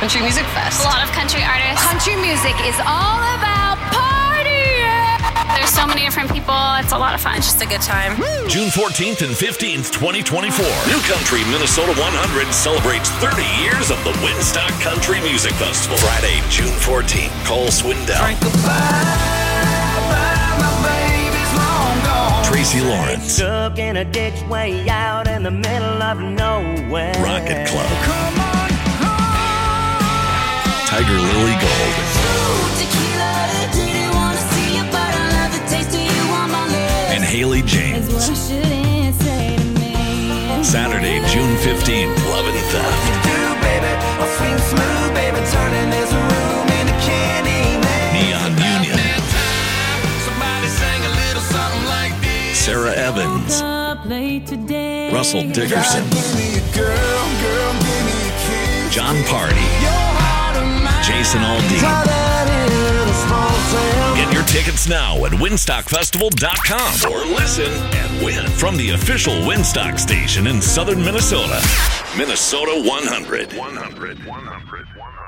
Country Music Fest. A lot of country artists. Country music is all about partying. There's so many different people. It's a lot of fun. It's just a good time. June 14th and 15th, 2024. New Country Minnesota 100 celebrates 30 years of the Winstock Country Music Festival. Friday, June 14th. Cole Swindell. Tracy Lawrence. Stuck in a ditch way out in the middle of nowhere. Rocket Club. Tigirlily Gold. And Haley James. Saturday, June 15th. Love and Theft. Neon Union. Sara Evans. Russell Dickerson. Jon Pardi. Jason Aldean. Get your tickets now at winstockfestival.com or listen and win from the official Winstock station in southern Minnesota. Minnesota 100. 100. 100. 100.